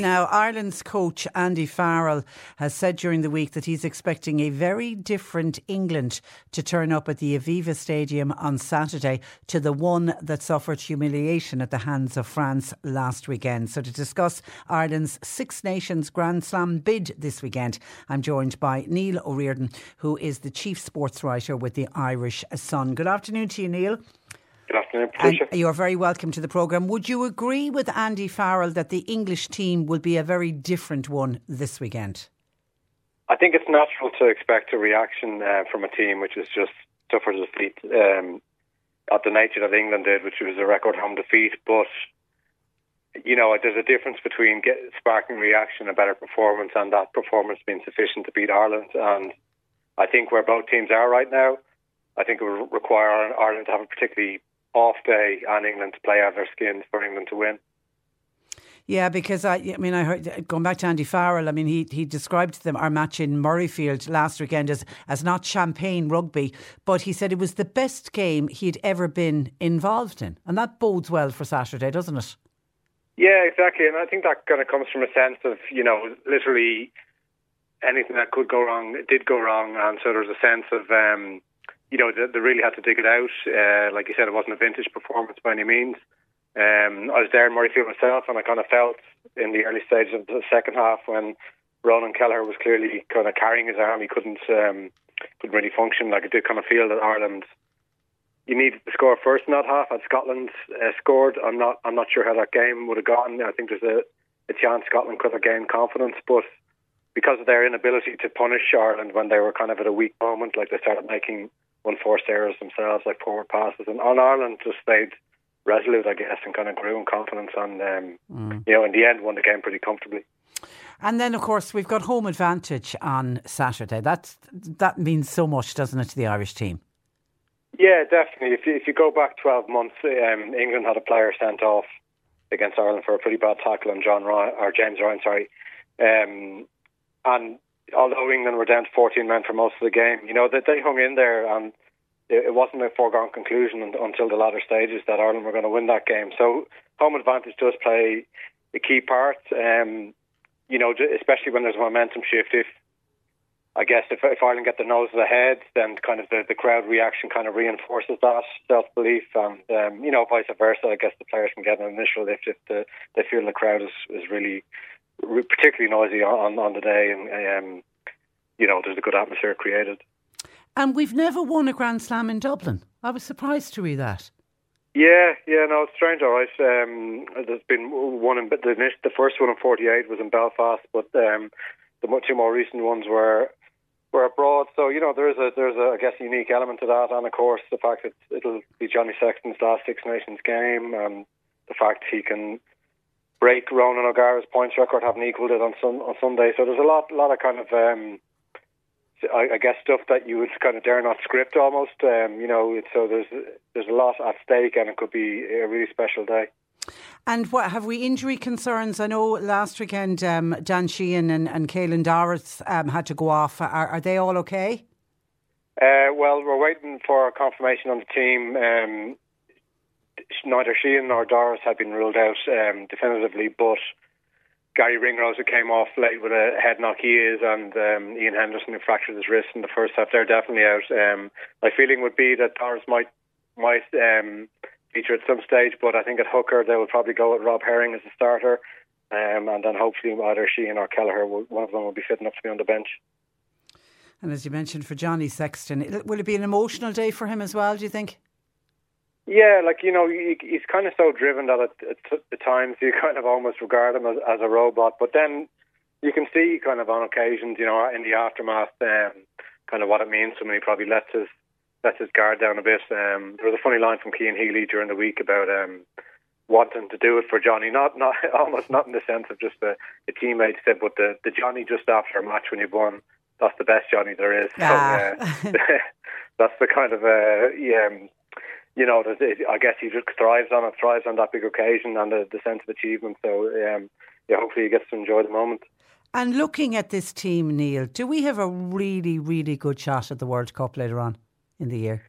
Now, Ireland's coach Andy Farrell has said during the week that he's expecting a very different England to turn up at the Aviva Stadium on Saturday to the one that suffered humiliation at the hands of France last weekend. So, to discuss Ireland's Six Nations Grand Slam bid this weekend, I'm joined by Neil O'Riordan, who is the chief sports writer with the Irish Sun. Good afternoon to you, Neil. Good afternoon, Patricia. And you're very welcome to the programme. Would you agree with Andy Farrell that the English team will be a very different one this weekend? I think it's natural to expect a reaction uh, from a team which is just suffered a defeat um, at the nature that England did, which was a record home defeat. But you know, there's a difference between get, sparking reaction, a better performance, and that performance being sufficient to beat Ireland. And I think where both teams are right now, I think it would require Ireland to have a particularly off day on England to play out their skins for England to win. Yeah, because I, I mean, I heard going back to Andy Farrell. I mean, he he described them our match in Murrayfield last weekend as as not champagne rugby, but he said it was the best game he'd ever been involved in, and that bodes well for Saturday, doesn't it? Yeah, exactly, and I think that kind of comes from a sense of you know, literally anything that could go wrong did go wrong, and so there's a sense of. Um, you know, they, they, really had to dig it out. Uh, like you said, it wasn't a vintage performance by any means. Um, I was there in Murrayfield myself, and I kind of felt in the early stages of the second half when Ronan Kelleher was clearly kind of carrying his arm. He couldn't um, couldn't really function. Like I did kind of feel that Ireland, you needed to score first in that half. Had Scotland uh, scored, I'm not I'm not sure how that game would have gone. I think there's a, a chance Scotland could have gained confidence, but because of their inability to punish Ireland when they were kind of at a weak moment, like they started making unforced errors themselves, like forward passes. And on Ireland just stayed resolute, I guess, and kind of grew in confidence. And, um, mm. you know, in the end, won the game pretty comfortably. And then, of course, we've got home advantage on Saturday. That's, that means so much, doesn't it, to the Irish team? Yeah, definitely. If you, if you go back 12 months, um, England had a player sent off against Ireland for a pretty bad tackle on John Ryan, or James Ryan, sorry. Um, and although England were down to 14 men for most of the game, you know, that they hung in there and it wasn't a foregone conclusion until the latter stages that Ireland were going to win that game. So home advantage does play a key part. Um, you know, especially when there's a momentum shift. If I guess if, if Ireland get the nose ahead, then kind of the, the crowd reaction kind of reinforces that self belief, and um, you know, vice versa. I guess the players can get an initial lift if the, they feel the crowd is, is really particularly noisy on on the day, and um, you know there's a good atmosphere created. And we've never won a Grand Slam in Dublin. I was surprised to read that. Yeah, yeah, no, it's strange. All right, um, there's been one in the the first one in '48 was in Belfast, but um, the two more recent ones were were abroad. So you know, there's a there's a I guess unique element to that, and of course the fact that it'll be Johnny Sexton's last Six Nations game, and the fact he can break Ronan O'Gara's points record, having equalled it on sun, on Sunday. So there's a lot, lot of kind of, um, I, I, guess, stuff that you would kind of dare not script almost. Um, you know, so there's there's a lot at stake, and it could be a really special day. And what have we injury concerns? I know last weekend um, Dan Sheehan and, and Caelan Doris um, had to go off. Are, are they all okay? Uh, well, we're waiting for confirmation on the team. Um, neither Sheehan nor Doris have been ruled out um, definitively, but Garry Ringrose who came off late with a head knock he is, and um, Iain Henderson who fractured his wrist in the first half. They're definitely out. Um, my feeling would be that Doris might might um, feature at some stage, but I think at hooker they will probably go with Rob Herring as a starter, um, and then hopefully either Sheehan or Kelleher, one of them will be fit enough to be on the bench. And as you mentioned, for Johnny Sexton, will it be an emotional day for him as well? Do you think? Yeah, like you know, he, he's kind of so driven that at, at, at times you kind of almost regard him as, as a robot. But then you can see kind of on occasions, you know, in the aftermath, um, kind of what it means to him. He probably lets his lets his guard down a bit. Um, there was a funny line from Cian Healy during the week about um, wanting to do it for Johnny, not not almost not in the sense of just a, a teammate said, but the, the Johnny just after a match when you've won. That's the best Johnny there is. Ah. So, uh, that's the kind of uh, yeah, um, you know, I guess he just thrives on it, thrives on that big occasion and the, the sense of achievement. So, um, yeah, hopefully he gets to enjoy the moment. And looking at this team, Neil, do we have a really, really good shot at the World Cup later on in the year?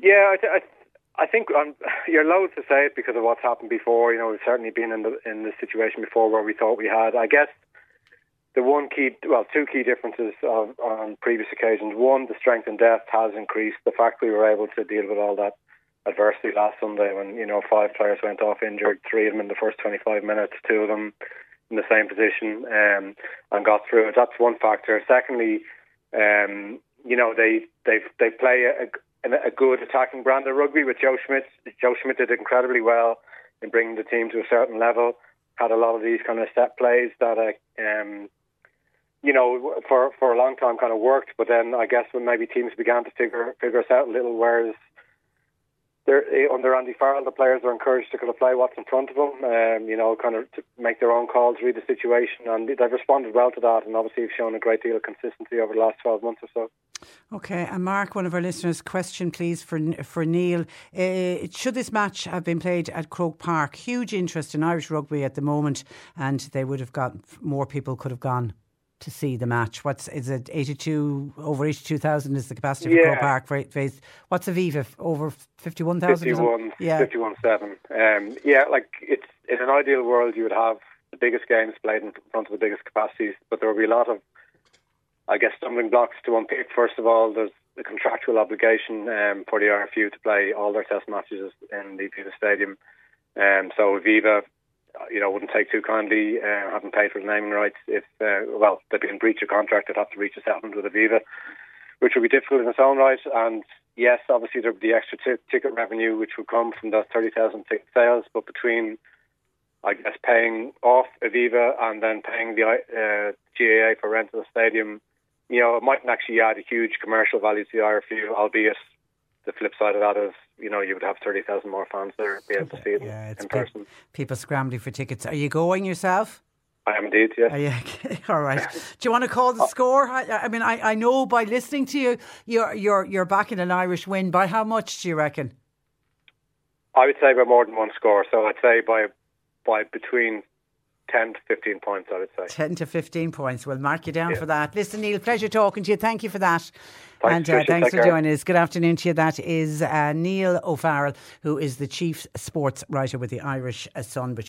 Yeah, I, th- I, th- I think um, you're loath to say it because of what's happened before. You know, we've certainly been in the in the situation before where we thought we had. I guess the one key, well, two key differences of, on previous occasions. One, the strength and depth has increased. The fact we were able to deal with all that adversity last Sunday when, you know, five players went off injured, three of them in the first 25 minutes, two of them in the same position um, and got through it. That's one factor. Secondly, um, you know, they they they play a, a, good attacking brand of rugby with Joe Schmidt. Joe Schmidt did incredibly well in bringing the team to a certain level. Had a lot of these kind of set plays that, uh, um, you know, for for a long time kind of worked. But then I guess when maybe teams began to figure figure us out a little, whereas they're, eh, under Andy Farrell, the players are encouraged to kind of play what's in front of them, um, you know, kind of to make their own calls, read the situation, and they've responded well to that, and obviously have shown a great deal of consistency over the last 12 months or so. Okay, and Mark, one of our listeners, question please for for Neil. Uh, should this match have been played at Croke Park? Huge interest in Irish rugby at the moment, and they would have got more people could have gone to see the match? What's is it? Eighty two over eighty two thousand is the capacity yeah. for Croke Park phase. What's Aviva over fifty one thousand? Fifty one, yeah, fifty one seven. Um, yeah, like it's in an ideal world you would have the biggest games played in front of the biggest capacities, but there will be a lot of, I guess, stumbling blocks to unpick. First of all, there's the contractual obligation um, for the RFU to play all their test matches in the Aviva Stadium. Um, so Aviva you know, wouldn't take too kindly, uh, having paid for the naming rights. If uh, well, they'd be in breach of contract, they'd have to reach a settlement with Aviva, which would be difficult in its own right. And yes, obviously there'd be the extra t- ticket revenue which would come from those thirty thousand ticket sales. But between, I guess, paying off Aviva and then paying the uh, GAA for rent of the stadium, you know, it mightn't actually add a huge commercial value to the RFU, albeit the flip side of that is, you know, you would have 30,000 more fans there be able to see it yeah, in person. People scrambling for tickets. Are you going yourself? I am indeed, yeah. Are you, okay. All right. Do you want to call the uh, score? I, I mean, I, I know by listening to you, you're, you're, you're backing an Irish win. By how much do you reckon? I would say by more than one score. So I'd say by by between 10 to 15 points, I would say. 10 to 15 points. We'll mark you down yeah. for that. Listen, Neil, pleasure talking to you. Thank you for that. Thanks, and uh, thanks for joining us. Good afternoon to you. That is uh, Neil O'Farrell, who is the chief sports writer with the Irish Sun. But